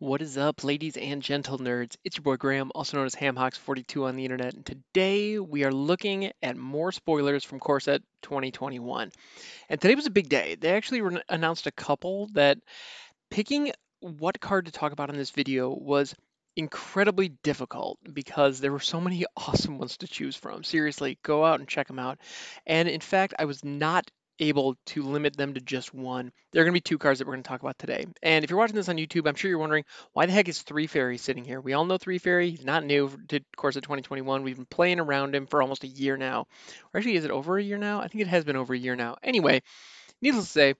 What is up, ladies and gentle nerds? It's your boy Graham, also known as Hamhawks42 on the internet, and today we are looking at more spoilers from Core Set 2021. And today was a big day. They actually re- announced a couple that picking what card to talk about in this video was incredibly difficult because there were so many awesome ones to choose from. Seriously, go out and check them out. And in fact, I was not able to limit them to just one. There are going to be two cards that we're going to talk about today. And if you're watching this on YouTube, I'm sure you're wondering why the heck is Three Fairy sitting here? We all know Three Fairy. He's not new to Core Set 2021. We've been playing around him for almost a year now. Or actually, is it over a year now? I think it has been over a year now. Anyway, needless to say,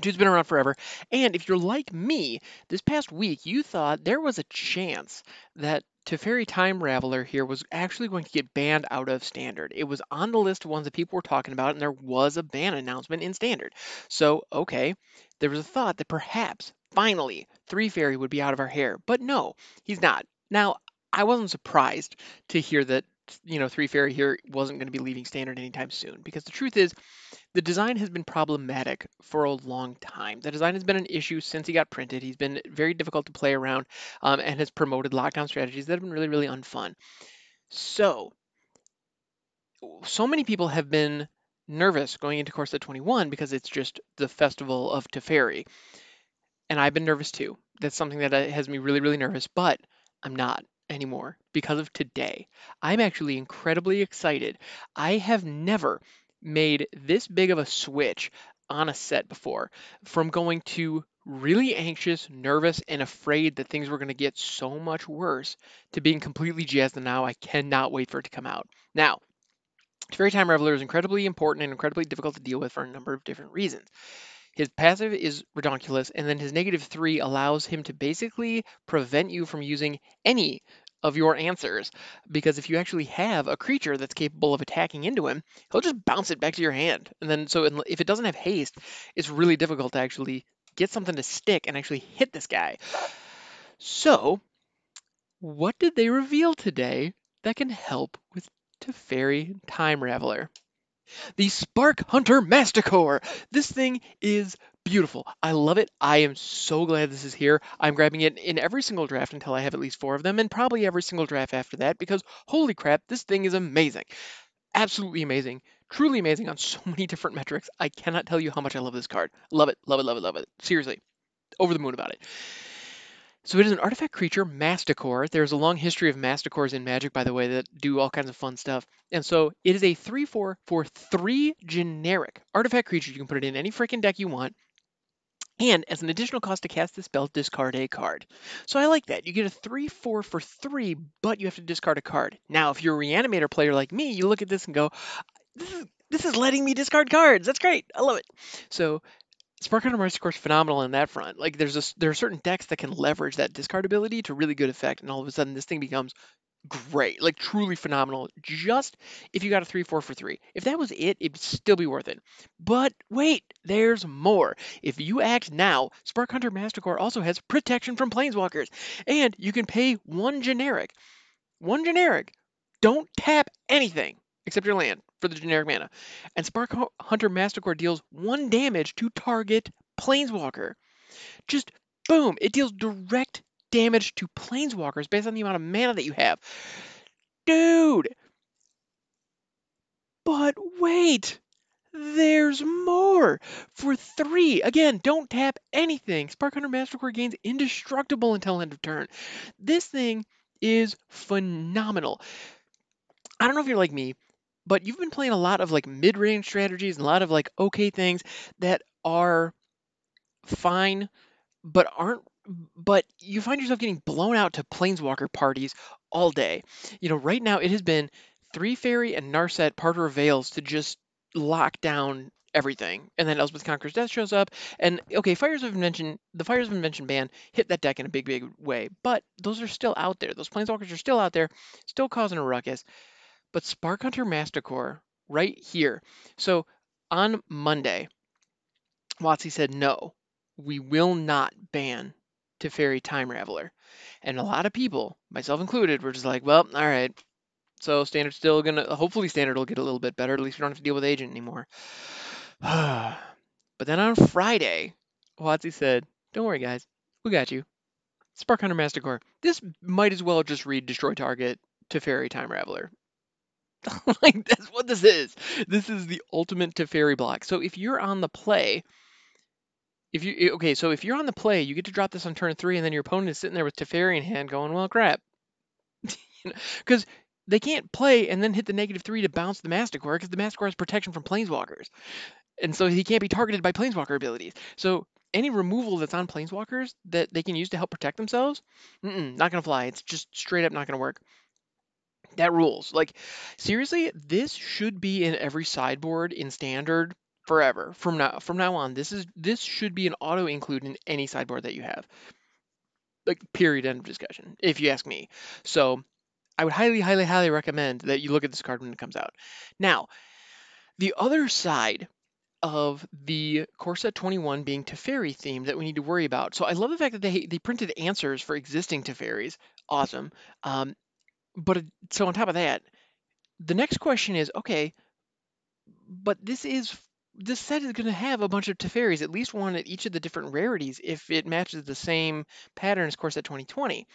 Dude's been around forever. And if you're like me, this past week you thought there was a chance that Teferi Time Raveler here was actually going to get banned out of Standard. It was on the list of ones that people were talking about, and there was a ban announcement in Standard. So, okay, there was a thought that perhaps, finally, Three Fairy would be out of our hair. But no, he's not. Now, I wasn't surprised to hear that you know, Three Fairy here wasn't going to be leaving standard anytime soon. Because the truth is, the design has been problematic for a long time. The design has been an issue since he got printed. He's been very difficult to play around um, and has promoted lockdown strategies that have been really, really unfun. So, so many people have been nervous going into Core Set 21 because it's just the festival of Teferi. And I've been nervous too. That's something that uh, has me really, really nervous, but I'm not anymore because of today. I'm actually incredibly excited. I have never made this big of a switch on a set before from going to really anxious, nervous, and afraid that things were going to get so much worse to being completely jazzed and now I cannot wait for it to come out. Now, Teferi Time Raveler is incredibly important and incredibly difficult to deal with for a number of different reasons. His passive is Ridonkulous, and then his negative three allows him to basically prevent you from using any of your answers. Because if you actually have a creature that's capable of attacking into him, he'll just bounce it back to your hand. And then, so if it doesn't have haste, it's really difficult to actually get something to stick and actually hit this guy. So, what did they reveal today that can help with Teferi Time Raveler? The Spark Hunter Masticore. This thing is beautiful. I love it. I am so glad this is here. I'm grabbing it in every single draft until I have at least four of them, and probably every single draft after that because holy crap, this thing is amazing. Absolutely amazing. Truly amazing on so many different metrics. I cannot tell you how much I love this card. Love it, love it, love it, love it. Seriously, over the moon about it. So it is an artifact creature, Masticore. There's a long history of Masticores in Magic, by the way, that do all kinds of fun stuff. And so it is a 3-4 for 3 generic artifact creature. You can put it in any freaking deck you want. And as an additional cost to cast this spell, discard a card. So I like that. You get a 3 4 for 3, but you have to discard a card. Now, if you're a reanimator player like me, you look at this and go, this is, this is letting me discard cards. That's great. I love it. So Spark Hunter Masticore is phenomenal in that front. Like there's a, there are certain decks that can leverage that discard ability to really good effect, and all of a sudden this thing becomes great, like truly phenomenal. Just if you got a three, four for three. If that was it, it'd still be worth it. But wait, there's more. If you act now, Spark Hunter Masticore also has protection from planeswalkers, and you can pay one generic. One generic. Don't tap anything except your land for the generic mana. And Spark Hunter Masticore deals one damage to target Planeswalker. Just boom, it deals direct damage to Planeswalkers based on the amount of mana that you have. Dude! But wait! There's more! For three! Again, don't tap anything. Spark Hunter Masticore gains indestructible until end of turn. This thing is phenomenal. I don't know if you're like me, but you've been playing a lot of like mid-range strategies and a lot of like okay things that are fine but aren't but you find yourself getting blown out to planeswalker parties all day. You know, right now it has been three fairy and Narset Parter of Veils to just lock down everything. And then Elspeth Conquers Death shows up. And okay, Fires of Invention, the Fires of Invention ban hit that deck in a big, big way. But those are still out there. Those Planeswalkers are still out there, still causing a ruckus but Spark Hunter Masticore right here. So on Monday, WotC said, no, we will not ban Teferi Time Raveler. And a lot of people, myself included, were just like, well, all right. So standard's still gonna, hopefully standard will get a little bit better. At least we don't have to deal with agent anymore. but then on Friday, WotC said, don't worry guys, we got you. Spark Hunter Masticore. This might as well just read Destroy Target Teferi Time Raveler. like that's what this is. This is the ultimate Teferi block. So if you're on the play, if you okay, so if you're on the play, you get to drop this on turn three, and then your opponent is sitting there with Teferi in hand, going, "Well, crap," because they can't play and then hit the negative three to bounce the Masticore because the Masticore has protection from Planeswalkers, and so he can't be targeted by Planeswalker abilities. So any removal that's on Planeswalkers that they can use to help protect themselves, not gonna fly. It's just straight up not gonna work. That rules. Like, seriously, this should be in every sideboard in standard forever. From now from now on, this is this should be an auto include in any sideboard that you have. Like, period. End of discussion. If you ask me. So, I would highly, highly, highly recommend that you look at this card when it comes out. Now, the other side of the Core Set 21 being Teferi themed that we need to worry about. So I love the fact that they they printed answers for existing Teferis. Awesome. Um, but so on top of that, the next question is okay, but this is this set is going to have a bunch of Teferis, at least one at each of the different rarities, if it matches the same pattern as Core Set 2020.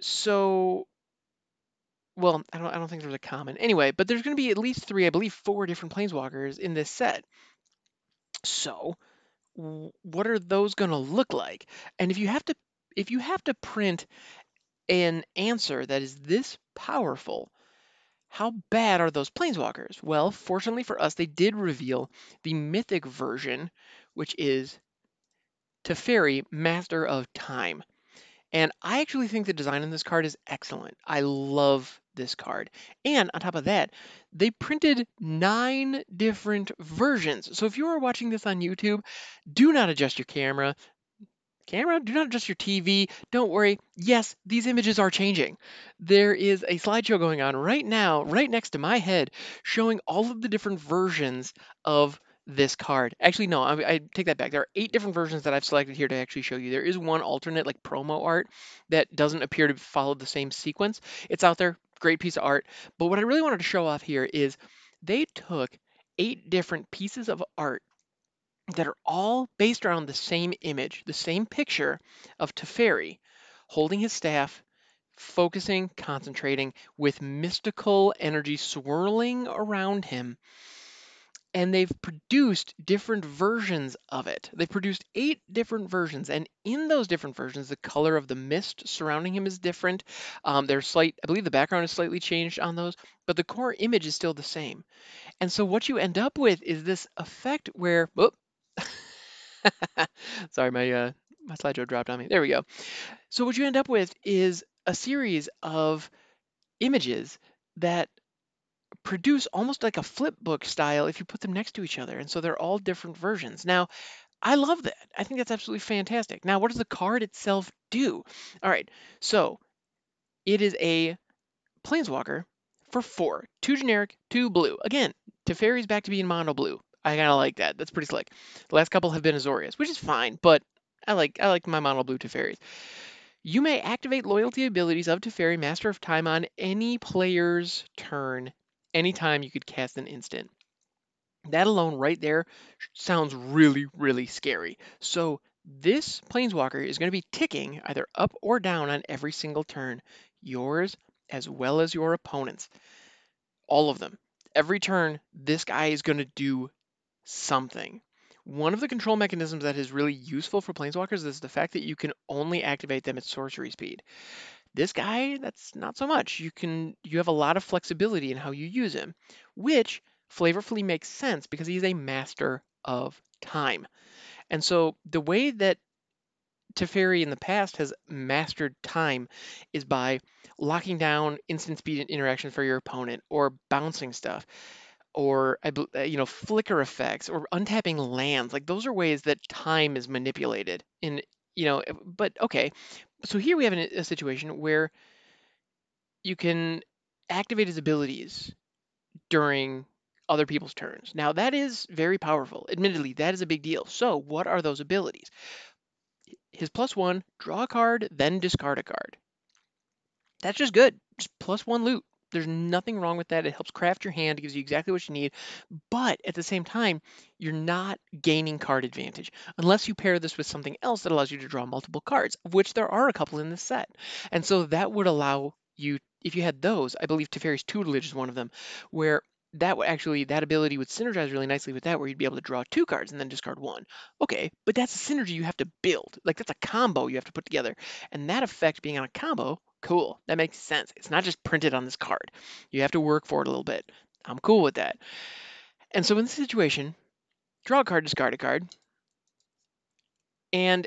So, well, I don't, I don't think there's a common. Anyway, but there's going to be at least three, I believe, four different Planeswalkers in this set. So, what are those going to look like? And if you have to, if you have to print an answer that is this powerful, how bad are those planeswalkers? Well, fortunately for us, they did reveal the mythic version, which is Teferi, Master of Time. And I actually think the design on this card is excellent. I love this card. And on top of that, they printed nine different versions. So if you are watching this on YouTube, do not adjust your camera camera, do not adjust your TV. Don't worry. Yes, these images are changing. There is a slideshow going on right now, right next to my head, showing all of the different versions of this card. Actually, no, I, I, take that back. There are eight different versions that I've selected here to actually show you. There is one alternate, like promo art, that doesn't appear to follow the same sequence. It's out there, great piece of art. But what I really wanted to show off here is they took eight different pieces of art that are all based around the same image, the same picture of Teferi holding his staff, focusing, concentrating, with mystical energy swirling around him. And they've produced different versions of it. They've produced eight different versions, and in those different versions, the color of the mist surrounding him is different. Um, there's slight, I believe, the background is slightly changed on those, but the core image is still the same. And so what you end up with is this effect where, whoop, Sorry, my uh, my slideshow dropped on me. There we go. So what you end up with is a series of images that produce almost like a flip book style if you put them next to each other. And so they're all different versions. Now, I love that. I think that's absolutely fantastic. Now, what does the card itself do? All right, so it is a Planeswalker for four, two generic, two blue. Again, Teferi's back to being mono blue. I kind of like that. That's pretty slick. The last couple have been Azorius, which is fine, but I like I like my mono blue Teferis. You may activate loyalty abilities of Teferi, Master of Time, on any player's turn anytime you could cast an instant. That alone right there sounds really, really scary. So this Planeswalker is going to be ticking either up or down on every single turn, yours as well as your opponent's. All of them. Every turn, this guy is going to do something. One of the control mechanisms that is really useful for planeswalkers is the fact that you can only activate them at sorcery speed. This guy, that's not so much. You can you have a lot of flexibility in how you use him, which flavorfully makes sense because he's a master of time. And so the way that Teferi in the past has mastered time is by locking down instant speed interactions for your opponent or bouncing stuff or uh, you know flicker effects or untapping lands like those are ways that time is manipulated in you know eh, but okay. So here we have a situation where you can activate his abilities during other people's turns. Now that is very powerful. Admittedly that is a big deal. So what are those abilities? His plus one draw a card then discard a card. That's just good. Just plus one loot There's nothing wrong with that. It helps craft your hand, it gives you exactly what you need. But at the same time, you're not gaining card advantage unless you pair this with something else that allows you to draw multiple cards, of which there are a couple in this set. And so that would allow you, if you had those, I believe Teferi's tutelage is one of them, where that would actually that ability would synergize really nicely with that where you'd be able to draw two cards and then discard one. Okay but that's a synergy you have to build. Like that's a combo you have to put together. And that effect being on a combo cool. That makes sense. It's not just printed on this card. You have to work for it a little bit. I'm cool with that. And so in this situation draw a card discard a card and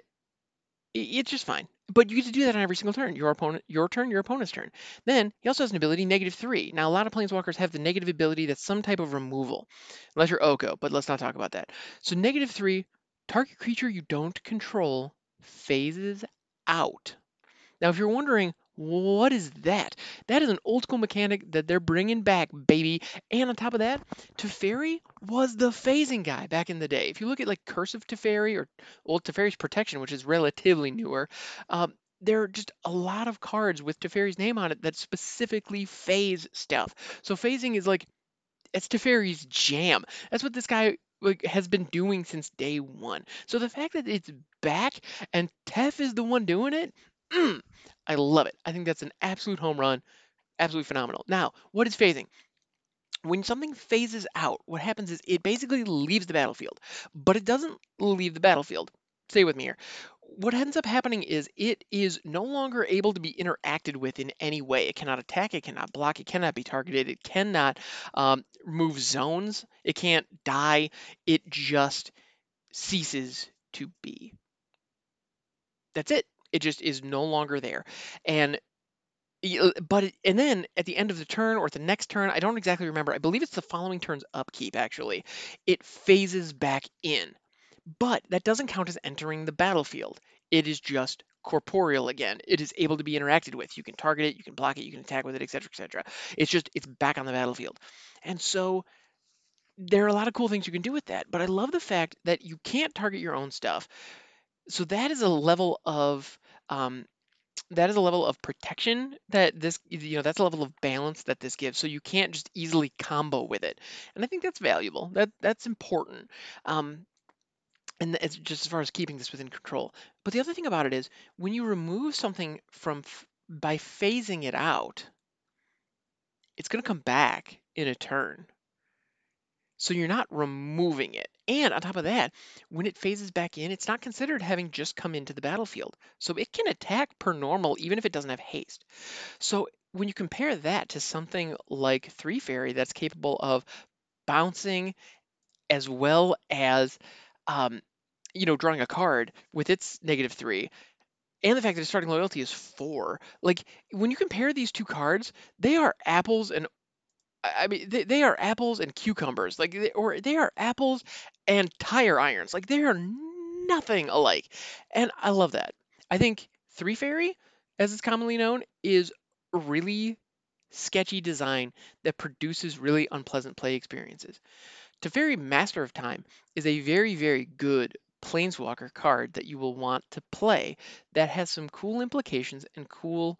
it's just fine but you get to do that on every single turn. Your opponent, your turn, your opponent's turn. Then he also has an ability negative three. Now a lot of planeswalkers have the negative ability that's some type of removal, unless you're Oko. But let's not talk about that. So negative three, target creature you don't control phases out. Now if you're wondering what is that? That is an old school mechanic that they're bringing back, baby. And on top of that, Teferi was the phasing guy back in the day. If you look at like Curse of Teferi or Old Teferi's Protection, which is relatively newer, um, there are just a lot of cards with Teferi's name on it that specifically phase stuff. So phasing is like it's Teferi's jam. That's what this guy has been doing since day one. So the fact that it's back and Tef is the one doing it, mm, I love it. I think that's an absolute home run, absolutely phenomenal. Now, what is phasing? When something phases out, what happens is it basically leaves the battlefield, but it doesn't leave the battlefield. Stay with me here. What ends up happening is it is no longer able to be interacted with in any way. It cannot attack, it cannot block, it cannot be targeted, it cannot um, move zones, it can't die. It just ceases to be. That's it. It just is no longer there. And uh, but and then at the end of the turn or the next turn, I don't exactly remember. I believe it's the following turn's upkeep actually. It phases back in. But that doesn't count as entering the battlefield. It is just corporeal again. It is able to be interacted with. You can target it, you can block it, you can attack with it, etc., etc. It's just it's back on the battlefield. And so there are a lot of cool things you can do with that. But I love the fact that you can't target your own stuff. So that is a level of um, that is a level of protection that this you know that's a level of balance that this gives. So you can't just easily combo with it. And i think that's valuable. That that's important. Um, and it's just as far as keeping this within control. But the other thing about it is when you remove something from by phasing it out it's going to come back in a turn. So you're not removing it. And on top of that, when it phases back in, it's not considered having just come into the battlefield. So it can attack per normal even if it doesn't have haste. So when you compare that to something like Three Fairy that's capable of bouncing as well as um, you know, drawing a card with its negative three, and the fact that its starting loyalty is four. Like when you compare these two cards, they are apples and I mean, they, they are apples and cucumbers, like, they, or they are apples and tire irons. Like, they are nothing alike. And I love that. I think Three Fairy, as it's commonly known, is really sketchy design that produces really unpleasant play experiences. Teferi Master of Time is a very, very good Planeswalker card that you will want to play that has some cool implications and cool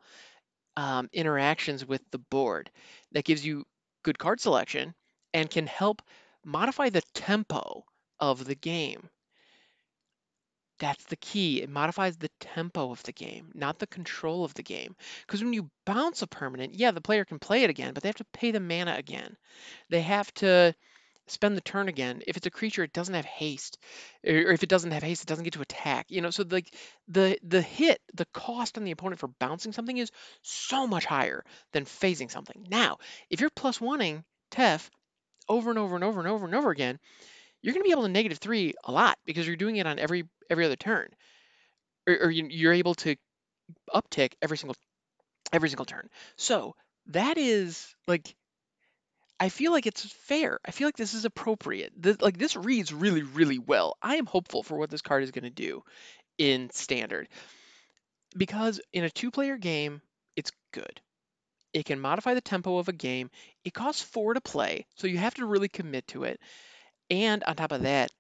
um, interactions with the board that gives you good card selection and can help modify the tempo of the game. That's the key. It modifies the tempo of the game, not the control of the game. Because when you bounce a permanent, yeah, the player can play it again, but they have to pay the mana again. They have to spend the turn again. If it's a creature, it doesn't have haste, or if it doesn't have haste, it doesn't get to attack. You know, so like the the hit, the cost on the opponent for bouncing something is so much higher than phasing something. Now, if you're plus oneing Tef over and over and over and over and over again, you're going to be able to negative three a lot because you're doing it on every every other turn, or, or you're able to uptick every single every single turn. So that is like I feel like it's fair. I feel like this is appropriate. This, like this reads really, really well. I am hopeful for what this card is going to do in standard because in a two-player game, it's good. It can modify the tempo of a game. It costs four to play, so you have to really commit to it. And on top of that,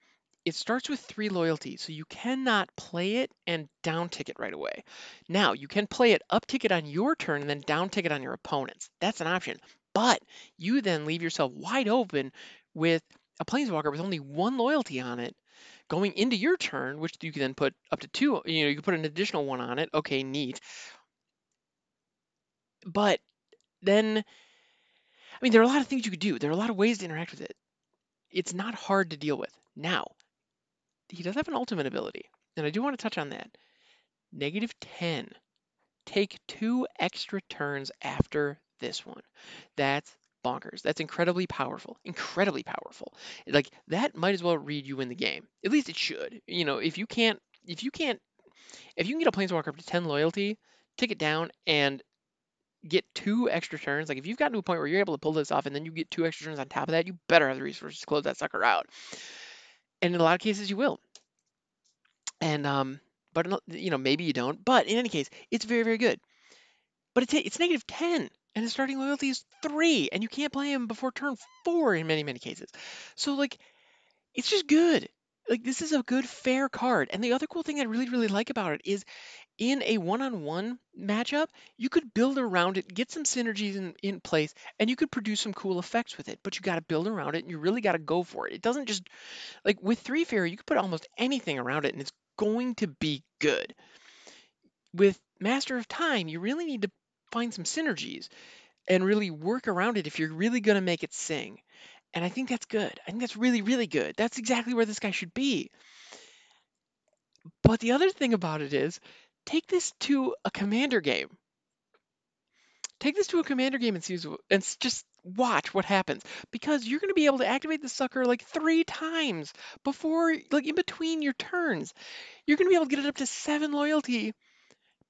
it starts with three loyalty, so you cannot play it and down tick it right away. Now, you can play it up tick it on your turn and then down tick it on your opponent's. That's an option. But you then leave yourself wide open with a planeswalker with only one loyalty on it going into your turn, which you can then put up to two, you know, you can put an additional one on it. Okay, neat. But then, I mean, there are a lot of things you could do. There are a lot of ways to interact with it. It's not hard to deal with. Now, he does have an ultimate ability, and I do want to touch on that. Negative 10. Take two extra turns after this one. That's bonkers. That's incredibly powerful. Incredibly powerful. Like that might as well read you in the game. At least it should. You know, if you can't if you can't if you can get a planeswalker up to 10 loyalty, take it down and get two extra turns. Like if you've gotten to a point where you're able to pull this off and then you get two extra turns on top of that, you better have the resources to close that sucker out. And in a lot of cases you will. And um but you know, maybe you don't. But in any case, it's very, very good. But it's it's negative 10 and his starting loyalty is three, and you can't play him before turn four in many, many cases. So like, it's just good. Like this is a good fair card. And the other cool thing I really, really like about it is in a one-on-one matchup, you could build around it, get some synergies in, in place, and you could produce some cool effects with it. But you got to build around it, and you really got to go for it. It doesn't just like with three fair, you could put almost anything around it, and it's going to be good. With Master of Time, you really need to find some synergies and really work around it if you're really going to make it sing. And I think that's good. I think that's really, really good. That's exactly where this guy should be. But the other thing about it is take this to a commander game. Take this to a commander game and see and just watch what happens because you're going to be able to activate the sucker like three times before like in between your turns. You're going to be able to get it up to 7 loyalty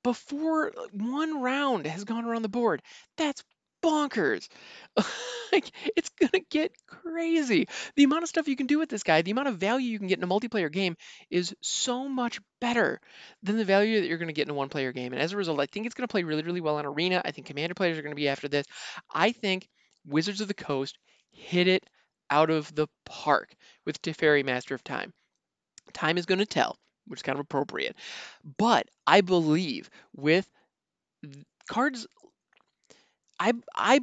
before one round has gone around the board. That's bonkers. like it's gonna get crazy. The amount of stuff you can do with this guy, the amount of value you can get in a multiplayer game is so much better than the value that you're gonna get in a one-player game. And as a result, I think it's gonna play really, really well on Arena. I think Commander players are gonna be after this. I think Wizards of the Coast hit it out of the park with Teferi Master of Time. Time is gonna tell which is kind of appropriate. But I believe with cards, I I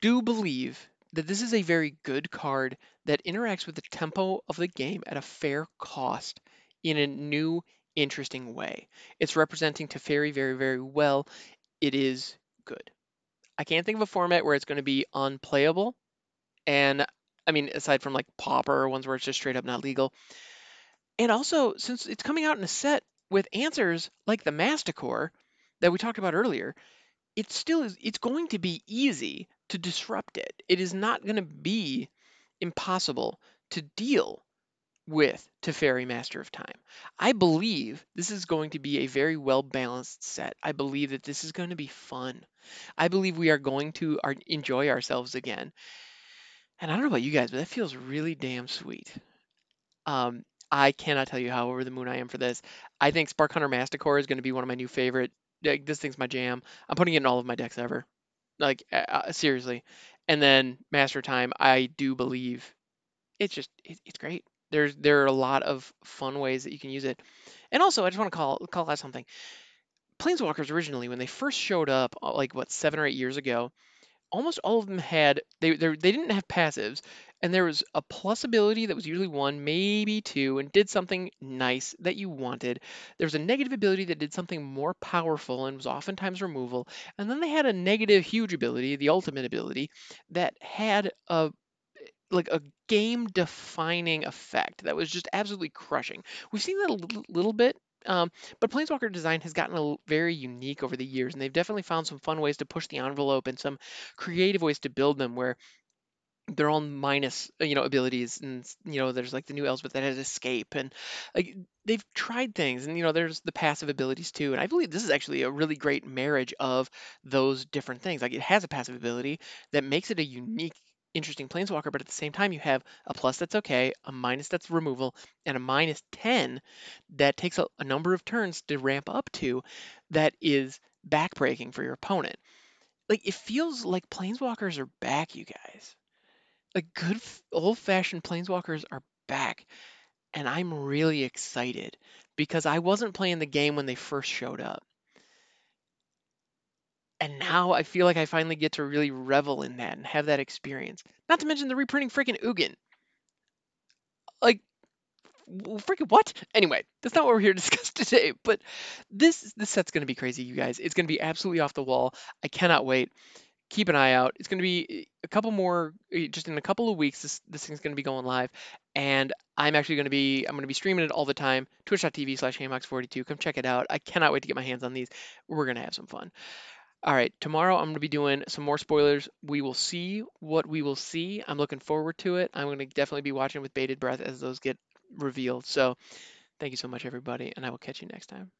do believe that this is a very good card that interacts with the tempo of the game at a fair cost in a new, interesting way. It's representing Teferi very, very well. It is good. I can't think of a format where it's going to be unplayable. And I mean, aside from like Pauper, ones where it's just straight up not legal, and also, since it's coming out in a set with answers like the Masticore that we talked about earlier, it still is it's going to be easy to disrupt it. It is not going to be impossible to deal with Teferi Master of Time. I believe this is going to be a very well balanced set. I believe that this is going to be fun. I believe we are going to enjoy ourselves again. And I don't know about you guys, but that feels really damn sweet. Um, I cannot tell you how over the moon I am for this. I think Spark Hunter Masticore is going to be one of my new favorite. Like, this thing's my jam. I'm putting it in all of my decks ever. Like uh, seriously. And then Master Time, I do believe it's just it, it's great. There's there are a lot of fun ways that you can use it. And also, I just want to call call out something. Planeswalkers originally, when they first showed up, uh, like what seven or eight years ago, almost all of them had they they didn't have passives, and there was a plus ability that was usually one, maybe two, and did something nice that you wanted. There was a negative ability that did something more powerful and was oftentimes removal, and then they had a negative huge ability, the ultimate ability, that had a like a game defining effect that was just absolutely crushing. We've seen that a little, bit um, but Planeswalker design has gotten a very unique over the years, and they've definitely found some fun ways to push the envelope and some creative ways to build them where they're all minus uh, you know abilities and you know there's like the new Elspeth that has escape and like they've tried things and you know there's the passive abilities too and I believe this is actually a really great marriage of those different things like it has a passive ability that makes it a unique interesting planeswalker, but at the same time, you have a plus that's okay, a minus that's removal, and a minus 10 that takes a, a number of turns to ramp up to that is backbreaking for your opponent. Like, it feels like planeswalkers are back, you guys. Like, good old fashioned planeswalkers are back. and I'm really excited because I wasn't playing the game when they first showed up. And now I feel like I finally get to really revel in that and have that experience. Not to mention the reprinting freaking Ugin. Like, freaking what? Anyway, that's not what we're here to discuss today. But this this set's gonna be crazy, you guys. It's gonna be absolutely off the wall. I cannot wait keep an eye out. It's going to be a couple more, eh, just in a couple of weeks. This this thing's going to be going live, and I'm actually going to be I'm going to be streaming it all the time. Twitch.tv/slash Hamhocks42. Come check it out. I cannot wait to get my hands on these. We're going to have some fun. All right, tomorrow I'm going to be doing some more spoilers. We will see what we will see. I'm looking forward to it. I'm going to definitely be watching with bated breath as those get revealed. So, thank you so much, everybody, and I will catch you next time.